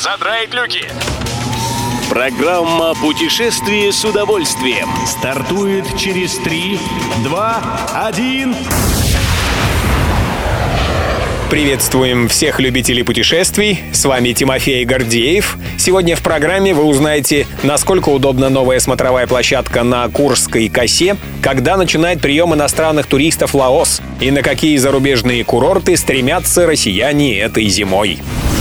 задраить люки. Программа «Путешествие с удовольствием» стартует через 3, 2, 1... Приветствуем всех любителей путешествий. С вами Тимофей Гордеев. Сегодня в программе вы узнаете, насколько удобна новая смотровая площадка на Курской косе, когда начинает прием иностранных туристов Лаос и на какие зарубежные курорты стремятся россияне этой зимой.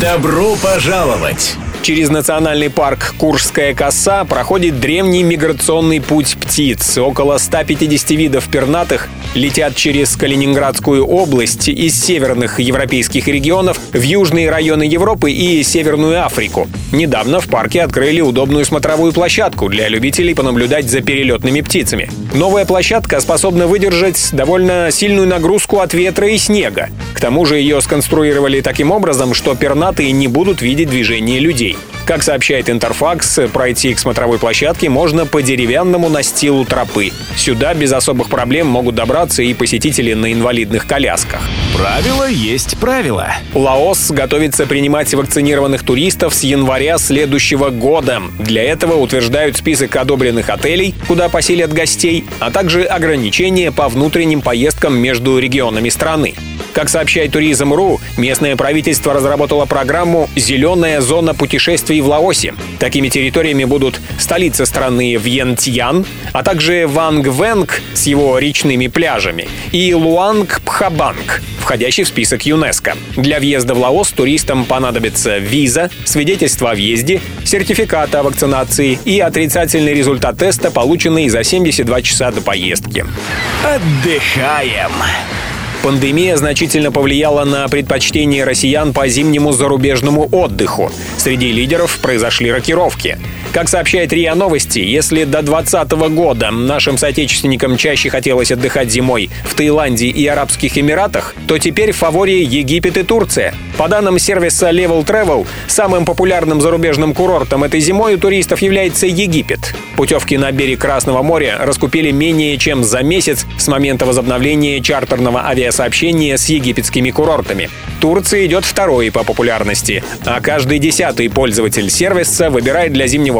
Добро пожаловать! Через национальный парк Куршская коса проходит древний миграционный путь птиц. Около 150 видов пернатых летят через Калининградскую область из северных европейских регионов в южные районы Европы и Северную Африку. Недавно в парке открыли удобную смотровую площадку для любителей понаблюдать за перелетными птицами. Новая площадка способна выдержать довольно сильную нагрузку от ветра и снега. К тому же ее сконструировали таким образом, что пернатые не будут видеть движение людей. Как сообщает Интерфакс, пройти к смотровой площадке можно по деревянному настилу тропы. Сюда без особых проблем могут добраться и посетители на инвалидных колясках. Правило есть правило. Лаос готовится принимать вакцинированных туристов с января следующего года. Для этого утверждают список одобренных отелей, куда поселят гостей, а также ограничения по внутренним поездкам между регионами страны. Как сообщает Туризм.ру, местное правительство разработало программу «Зеленая зона путешествий в Лаосе». Такими территориями будут столица страны Вьентьян, а также Ванг-Венг с его речными пляжами и Луанг-Пхабанг, входящий в список ЮНЕСКО. Для въезда в Лаос туристам понадобится виза, свидетельство о въезде, сертификат о вакцинации и отрицательный результат теста, полученный за 72 часа до поездки. Отдыхаем! Пандемия значительно повлияла на предпочтение россиян по зимнему зарубежному отдыху. Среди лидеров произошли рокировки. Как сообщает РИА Новости, если до 2020 года нашим соотечественникам чаще хотелось отдыхать зимой в Таиланде и Арабских Эмиратах, то теперь в фаворе Египет и Турция. По данным сервиса Level Travel, самым популярным зарубежным курортом этой зимой у туристов является Египет. Путевки на берег Красного моря раскупили менее чем за месяц с момента возобновления чартерного авиасообщения с египетскими курортами. Турция идет второй по популярности, а каждый десятый пользователь сервиса выбирает для зимнего